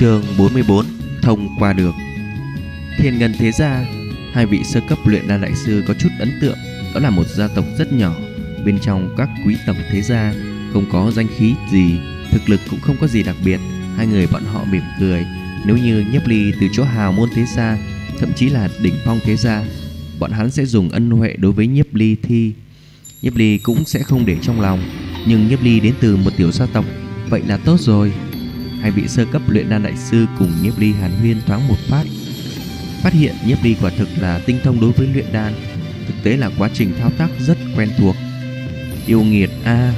Chương 44 Thông qua được Thiên Ngân Thế Gia, Hai vị sơ cấp luyện đan đại sư có chút ấn tượng, Đó là một gia tộc rất nhỏ. Bên trong các quý tộc thế gia Không có danh khí gì, Thực lực cũng không có gì đặc biệt. Hai người bọn họ mỉm cười. Nếu như nhấp ly từ chỗ hào môn thế gia, Thậm chí là đỉnh phong thế gia, Bọn hắn sẽ dùng ân huệ đối với nhiếp ly thi. Nhiếp ly cũng sẽ không để trong lòng, Nhưng nhiếp ly đến từ một tiểu gia tộc, Vậy là tốt rồi. Hai vị sơ cấp luyện đan đại sư cùng nhiếp ly hàn huyên thoáng một phát. Phát hiện nhiếp ly quả thực là tinh thông đối với luyện đan, Thực tế là quá trình thao tác rất quen thuộc. Yêu nghiệt A,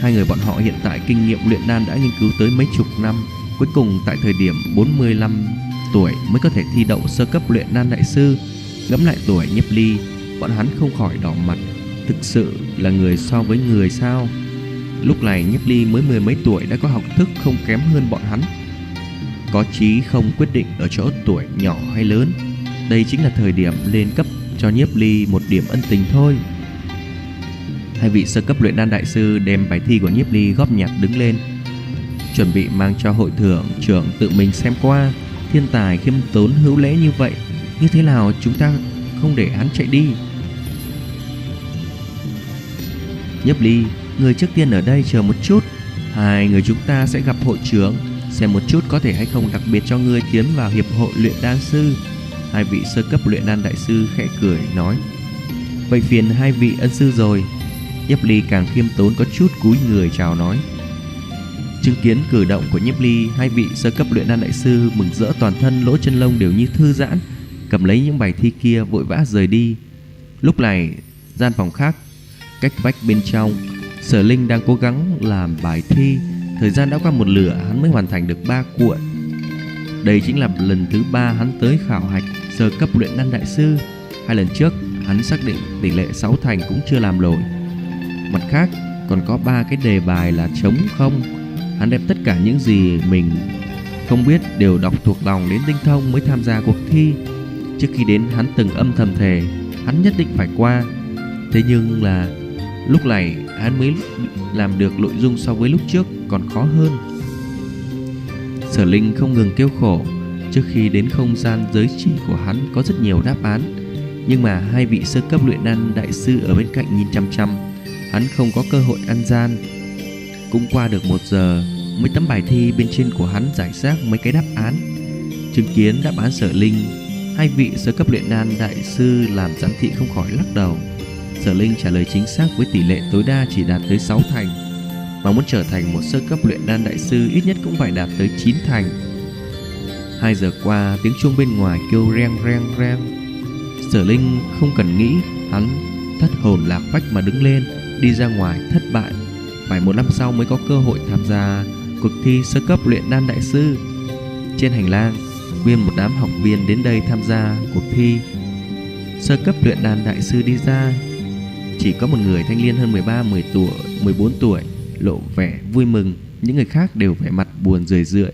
Hai người bọn họ hiện tại kinh nghiệm luyện đan đã nghiên cứu tới mấy chục năm, Cuối cùng tại thời điểm 45 tuổi mới có thể thi đậu sơ cấp luyện đan đại sư. Ngẫm lại tuổi nhiếp ly, Bọn hắn không khỏi đỏ mặt. Thực sự là người so với người sao? Lúc này nhiếp ly mới mười mấy tuổi đã có học thức không kém hơn bọn hắn. Có chí không quyết định ở chỗ tuổi nhỏ hay lớn, Đây chính là thời điểm lên cấp cho nhiếp ly một điểm ân tình thôi. Hai vị sơ cấp luyện đan đại sư đem bài thi của nhiếp ly góp nhặt đứng lên, Chuẩn bị mang cho hội thưởng trưởng tự mình xem qua. Thiên tài khiêm tốn hữu lễ như vậy, Như thế nào chúng ta không để hắn chạy đi? Nhiếp ly Người trước tiên ở đây chờ một chút. Hai người chúng ta sẽ gặp hội trưởng, Xem một chút có thể hay không đặc biệt cho ngươi tiến vào hiệp hội luyện đan sư. Hai vị sơ cấp luyện đan đại sư khẽ cười, nói, Vậy phiền hai vị ân sư rồi. Nhấp ly càng khiêm tốn có chút cúi người chào nói, Chứng kiến cử động của nhấp ly, Hai vị sơ cấp luyện đan đại sư mừng rỡ toàn thân lỗ chân lông đều như thư giãn, Cầm lấy những bài thi kia vội vã rời đi. Lúc này, gian phòng khác, Cách vách bên trong Sở Linh đang cố gắng làm bài thi. Thời gian đã qua một lửa, hắn mới hoàn thành được 3 cuộn. Đây chính là lần thứ ba hắn tới khảo hạch sơ cấp luyện đan đại sư. Hai lần trước, hắn xác định tỷ lệ 6 thành cũng chưa làm lỗi. Mặt khác, còn có ba cái đề bài là trống không. Hắn đem tất cả những gì mình không biết đều đọc thuộc lòng đến tinh thông mới tham gia cuộc thi. Trước khi đến, hắn từng âm thầm thề, Hắn nhất định phải qua. Thế nhưng là Lúc này hắn mới làm được nội dung so với lúc trước còn khó hơn. Sở Linh không ngừng kêu khổ, Trước khi đến không gian giới chỉ của hắn có rất nhiều đáp án, Nhưng mà hai vị sơ cấp luyện đan đại sư ở bên cạnh nhìn chăm chăm, Hắn không có cơ hội ăn gian. Cũng qua được một giờ, Mấy tấm bài thi bên trên của hắn giải rác mấy cái đáp án. Chứng kiến đáp án sở linh, Hai vị sơ cấp luyện đan đại sư làm giám thị không khỏi lắc đầu. Sở Linh trả lời chính xác với tỷ lệ tối đa chỉ đạt tới 6 thành Mà muốn trở thành một sơ cấp luyện đan đại sư ít nhất cũng phải đạt tới 9 thành. 2 giờ qua, tiếng chuông bên ngoài kêu reng reng reng. Sở Linh không cần nghĩ, Hắn thất hồn lạc phách mà đứng lên, Đi ra ngoài thất bại. Phải một năm sau mới có cơ hội tham gia Cuộc thi sơ cấp luyện đan đại sư. Trên hành lang, Nguyên một đám học viên đến đây tham gia cuộc thi Sơ cấp luyện đan đại sư đi ra chỉ có một người thanh niên hơn 13, 10 tuổi, 14 tuổi lộ vẻ vui mừng, những người khác đều vẻ mặt buồn rười rượi.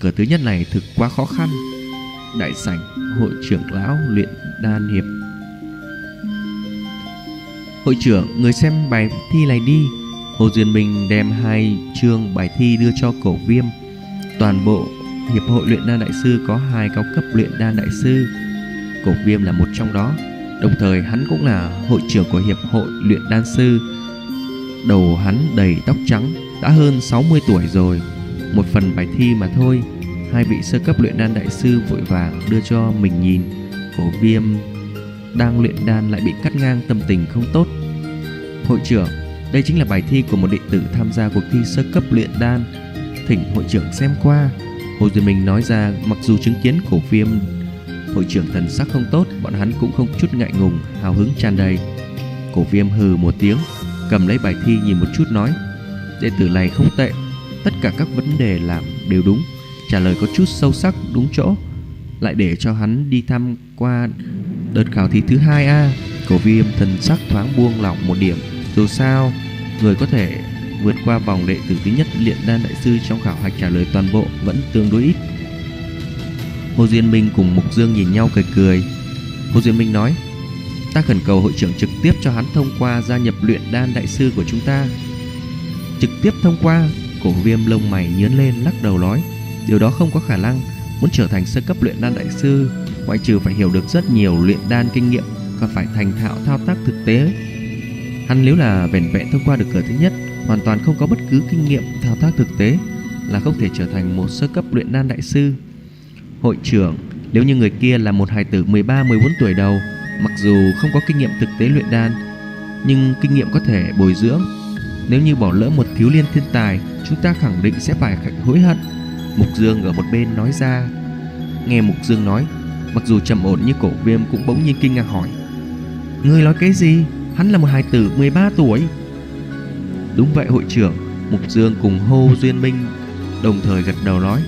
Cửa thứ nhất này thực quá khó khăn. Đại sảnh hội trưởng lão luyện đan hiệp. Hội trưởng, người xem bài thi này đi. Hồ Duyên Minh đem hai chương bài thi đưa cho cổ viêm. Toàn bộ hiệp hội luyện đan đại sư có hai cao cấp luyện đan đại sư. Cổ viêm là một trong đó. Đồng thời hắn cũng là hội trưởng của Hiệp hội luyện đan sư. Đầu hắn đầy tóc trắng, Đã hơn 60 tuổi rồi. Một phần bài thi mà thôi, Hai vị sơ cấp luyện đan đại sư vội vàng đưa cho mình nhìn. Cổ viêm đang luyện đan lại bị cắt ngang, tâm tình không tốt. Hội trưởng, Đây chính là bài thi của một đệ tử tham gia cuộc thi sơ cấp luyện đan. Thỉnh hội trưởng xem qua. Hồ Duy Minh nói ra, mặc dù chứng kiến cổ viêm Hội trưởng thần sắc không tốt, Bọn hắn cũng không chút ngại ngùng, Hào hứng tràn đầy. Cổ viêm hừ một tiếng, Cầm lấy bài thi nhìn một chút nói, Đệ tử này không tệ, Tất cả các vấn đề làm đều đúng, Trả lời có chút sâu sắc đúng chỗ. Lại để cho hắn đi tham qua Đợt khảo thí thứ hai a. Cổ viêm thần sắc thoáng buông lỏng một điểm, Dù sao, Người có thể vượt qua vòng đệ tử thứ nhất luyện đan đại sư trong khảo hạch trả lời toàn bộ vẫn tương đối ít. Hồ Duyên Minh cùng Mục Dương nhìn nhau cười cười. Hồ Duyên Minh nói, Ta khẩn cầu hội trưởng trực tiếp cho hắn thông qua gia nhập luyện đan đại sư của chúng ta. Trực tiếp thông qua, Cổ viêm lông mày nhớn lên lắc đầu nói, Điều đó không có khả năng. Muốn trở thành sơ cấp luyện đan đại sư, Ngoại trừ phải hiểu được rất nhiều luyện đan kinh nghiệm và phải thành thạo thao tác thực tế. Hắn nếu là vẻn vẹn thông qua được cửa thứ nhất, Hoàn toàn không có bất cứ kinh nghiệm thao tác thực tế, Là không thể trở thành một sơ cấp luyện đan đại sư. Hội trưởng. Nếu như người kia là một hài tử 13-14 tuổi đầu, Mặc dù không có kinh nghiệm thực tế luyện đan, Nhưng kinh nghiệm có thể bồi dưỡng. Nếu như bỏ lỡ một thiếu liên thiên tài, Chúng ta khẳng định sẽ phải hối hận. Mục Dương ở một bên nói ra. Nghe Mục Dương nói, Mặc dù trầm ổn như cổ viêm cũng bỗng nhiên kinh ngạc hỏi. Ngươi nói cái gì? Hắn là một hài tử 13 tuổi. Đúng vậy hội trưởng, Mục Dương cùng Hô Duyên Minh Đồng thời gật đầu nói,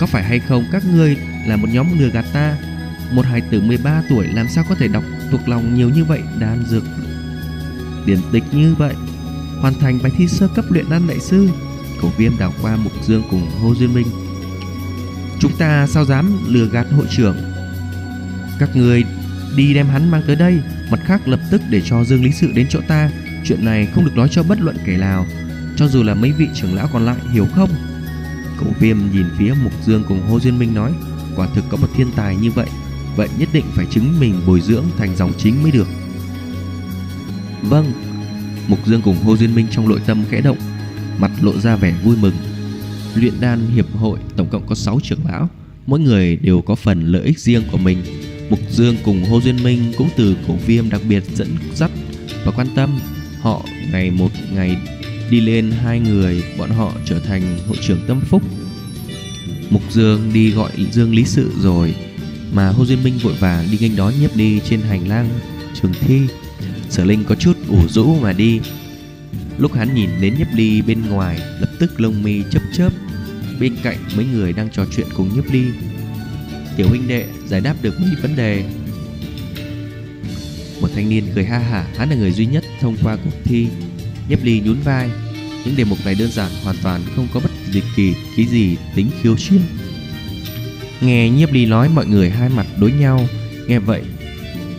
Có phải hay không các ngươi là một nhóm lừa gạt ta. Một hài tử 13 tuổi Làm sao có thể đọc thuộc lòng nhiều như vậy, Đan dược Điển tịch như vậy? Hoàn thành bài thi sơ cấp luyện đan đại sư, Cổ viêm đảo qua Mục Dương cùng Hô Duyên Minh. Chúng ta sao dám lừa gạt hội trưởng? Các người đi đem hắn mang tới đây, Mặt khác lập tức để cho Dương Lý Sự đến chỗ ta. Chuyện này không được nói cho bất luận kẻ nào, Cho dù là mấy vị trưởng lão còn lại, hiểu không? Cổ viêm nhìn phía Mục Dương cùng Hô Duyên Minh nói. Quả thực có một thiên tài như vậy Vậy nhất định phải chứng mình bồi dưỡng thành dòng chính mới được. Vâng Mục Dương cùng Hô Duyên Minh trong nội tâm khẽ động, Mặt lộ ra vẻ vui mừng. Luyện đan hiệp hội tổng cộng có 6 trưởng lão, Mỗi người đều có phần lợi ích riêng của mình. Mục Dương cùng Hô Duyên Minh cũng từ cổ viêm đặc biệt dẫn dắt và quan tâm. Họ ngày một ngày đi lên hai người, Bọn họ trở thành hội trưởng tâm phúc. Mục Dương đi gọi Dương Lý Sự rồi, Mà Hồ Duyên Minh vội vàng đi nghênh đón nhiếp đi trên hành lang trường thi. Sở Linh có chút ủ rũ mà đi. Lúc hắn nhìn đến nhiếp ly bên ngoài, Lập tức lông mi chớp chớp. Bên cạnh mấy người đang trò chuyện cùng nhiếp ly Tiểu huynh đệ, giải đáp được mấy vấn đề. Một thanh niên cười ha hả, Hắn là người duy nhất thông qua cuộc thi. Nhiếp ly nhún vai. Những đề mục này đơn giản hoàn toàn không có bất dịch kỳ Cái gì tính khiêu chiến. Nghe nhiếp ly nói mọi người hai mặt đối nhau Nghe vậy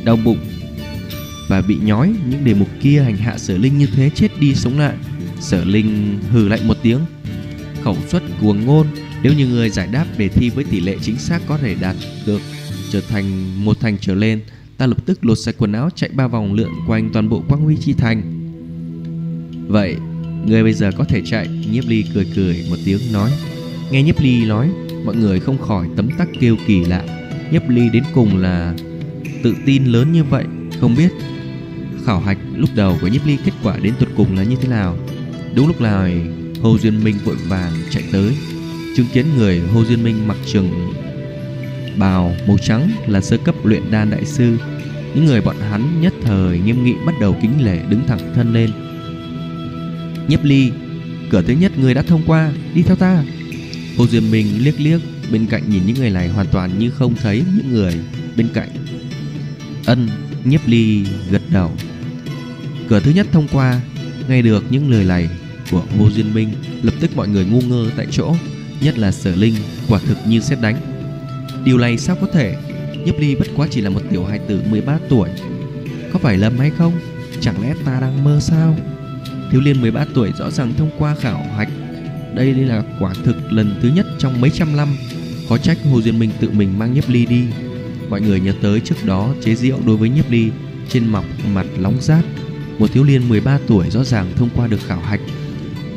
Đau bụng Và bị nhói. Những đề mục kia hành hạ sở linh như thế chết đi sống lại. Sở linh hừ lạnh một tiếng Khẩu suất cuồng ngôn. Nếu như người giải đáp đề thi với tỷ lệ chính xác có thể đạt được trở thành một thành trở lên, ta lập tức lột sạch quần áo chạy ba vòng lượn quanh toàn bộ quang huy chi thành. Vậy, người bây giờ có thể chạy, Nhiếp Ly cười cười một tiếng nói. Nghe Nhiếp Ly nói, mọi người không khỏi tấm tắc kêu kỳ lạ. Nhiếp Ly đến cùng là tự tin lớn như vậy, không biết khảo hạch lúc đầu của Nhiếp Ly kết quả đến tuột cùng là như thế nào. Đúng lúc này, Hồ Duyên Minh vội vàng chạy tới chứng kiến người Hồ Duyên Minh mặc trường bào màu trắng là sơ cấp luyện đan đại sư. Những người bọn hắn nhất thời nghiêm nghị bắt đầu kính lễ đứng thẳng thân lên. Nhiếp ly, cửa thứ nhất người đã thông qua, đi theo ta. Hồ Duyên Minh liếc liếc bên cạnh nhìn những người này hoàn toàn như không thấy những người bên cạnh. Ân, nhiếp ly gật đầu. Cửa thứ nhất thông qua, nghe được những lời này của Hồ Duyên Minh, lập tức mọi người ngu ngơ tại chỗ Nhất là sở linh Quả thực như xét đánh Điều này sao có thể Nhấp ly bất quá chỉ là một tiểu hài tử 13 tuổi Có phải lầm hay không Chẳng lẽ ta đang mơ sao Thiếu niên 13 tuổi rõ ràng thông qua khảo hạch. Đây là quả thực lần thứ nhất trong mấy trăm năm Có trách Hồ Duyên Minh tự mình mang nhiếp ly đi. Mọi người nhớ tới trước đó chế rượu đối với nhiếp ly Trên mọc mặt lóng rát Một thiếu niên 13 tuổi rõ ràng thông qua được khảo hạch,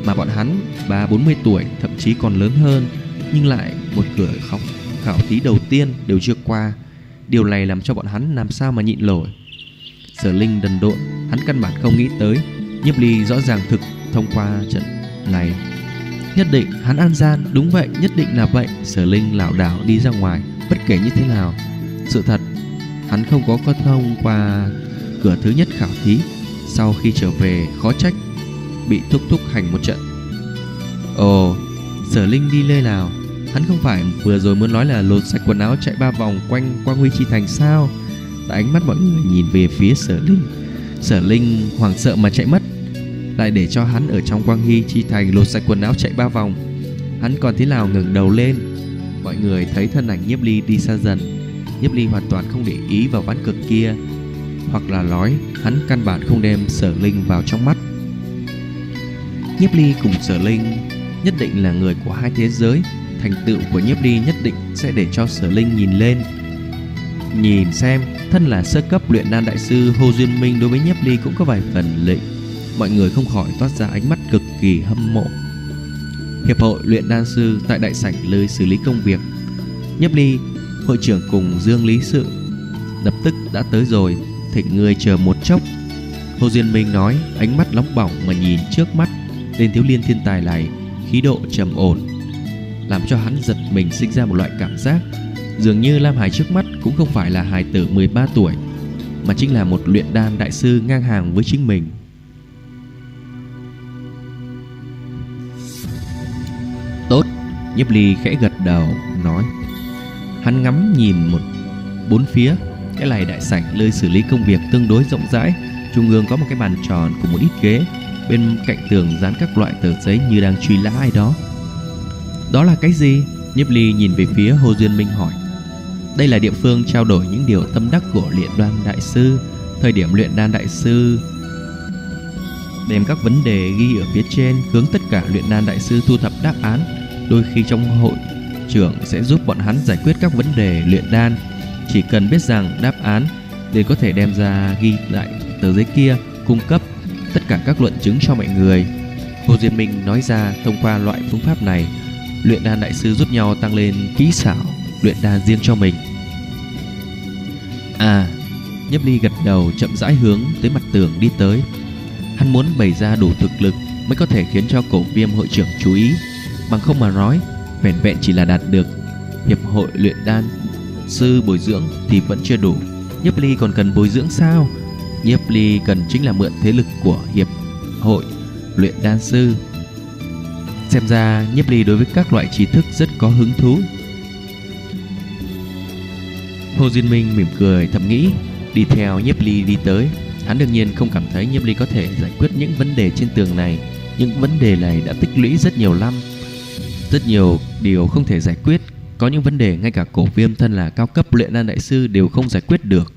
mà bọn hắn ba bốn mươi tuổi thậm chí còn lớn hơn, nhưng lại một cửa khóc khảo thí đầu tiên đều chưa qua. Điều này làm cho bọn hắn làm sao mà nhịn nổi. Sở linh đần độn, hắn căn bản không nghĩ tới nhiếp ly rõ ràng thực thông qua trận này. Nhất định hắn an gian, đúng vậy, nhất định là vậy. Sở linh lảo đảo đi ra ngoài, bất kể như thế nào. Sự thật, hắn không có có thông qua cửa thứ nhất khảo thí. Sau khi trở về, khó trách bị thúc thúc hành một trận. Ồ, Sở Linh đi lê nào Hắn không phải vừa rồi muốn nói là lột sạch quần áo chạy ba vòng quanh quang huy chi thành sao? Tại ánh mắt mọi người nhìn về phía sở linh. Sở linh hoảng sợ mà chạy mất. Lại để cho hắn ở trong quang hy chi thành lột sạch quần áo chạy ba vòng. Hắn còn thế nào ngẩng đầu lên? Mọi người thấy thân ảnh nhiếp ly đi xa dần. Nhiếp ly hoàn toàn không để ý vào ván cực kia. Hoặc là nói hắn căn bản không đem sở linh vào trong mắt. Nhiếp Ly cùng Sở Linh nhất định là người của hai thế giới, Thành tựu của Nhiếp Ly nhất định sẽ để cho Sở Linh nhìn lên. Nhìn xem Thân là sơ cấp luyện đan đại sư Hồ Duyên Minh đối với Nhiếp Ly cũng có vài phần lệnh Mọi người không khỏi toát ra ánh mắt cực kỳ hâm mộ. Hiệp hội luyện đan sư tại đại sảnh nơi xử lý công việc. Nhấp Ly, hội trưởng cùng Dương Lý Sự Lập tức đã tới rồi Thỉnh người chờ một chốc. Hồ Duyên Minh nói ánh mắt nóng bỏng mà nhìn trước mắt Tên thiếu liên thiên tài này Khí độ trầm ổn Làm cho hắn giật mình sinh ra một loại cảm giác. Dường như Lam Hải trước mắt cũng không phải là hài tử 13 tuổi Mà chính là một luyện đan đại sư ngang hàng với chính mình. Nhiếp ly khẽ gật đầu, Nói, Hắn ngắm nhìn một bốn phía, Cái này đại sảnh nơi xử lý công việc tương đối rộng rãi, Trung ương có một cái bàn tròn cùng một ít ghế, Bên cạnh tường dán các loại tờ giấy như đang truy lã ai đó. Đó là cái gì? Nhiếp ly nhìn về phía Hồ Duyên Minh hỏi. Đây là địa phương trao đổi những điều tâm đắc của luyện đan đại sư. Thời điểm luyện đan đại sư Đem các vấn đề ghi ở phía trên Hướng tất cả luyện đan đại sư thu thập đáp án. Đôi khi trong hội trưởng sẽ giúp bọn hắn giải quyết các vấn đề luyện đan Chỉ cần biết rằng đáp án để có thể đem ra ghi lại tờ giấy kia cung cấp tất cả các luận chứng cho mọi người. Hồ Diên Minh nói ra thông qua loại phương pháp này, luyện đan đại sư giúp nhau tăng lên kỹ xảo luyện đan riêng cho mình. À, Nhấp Ly gật đầu chậm rãi hướng tới mặt tường đi tới. Hắn muốn bày ra đủ thực lực mới có thể khiến cho cổ viêm hội trưởng chú ý. Bằng không mà nói, vẹn vẹn chỉ là đạt được hiệp hội luyện đan sư bồi dưỡng thì vẫn chưa đủ. nhiếp Ly còn cần bồi dưỡng sao? Nhiếp Ly cần chính là mượn thế lực của hiệp hội luyện đan sư. Xem ra Nhiếp Ly đối với các loại trí thức rất có hứng thú. Hồ Diên Minh mỉm cười thầm nghĩ, đi theo Nhiếp Ly đi tới. Hắn đương nhiên không cảm thấy Nhiếp Ly có thể giải quyết những vấn đề trên tường này, những vấn đề này đã tích lũy rất nhiều năm. Rất nhiều điều không thể giải quyết, có những vấn đề ngay cả cổ viêm thân là cao cấp luyện đan đại sư đều không giải quyết được.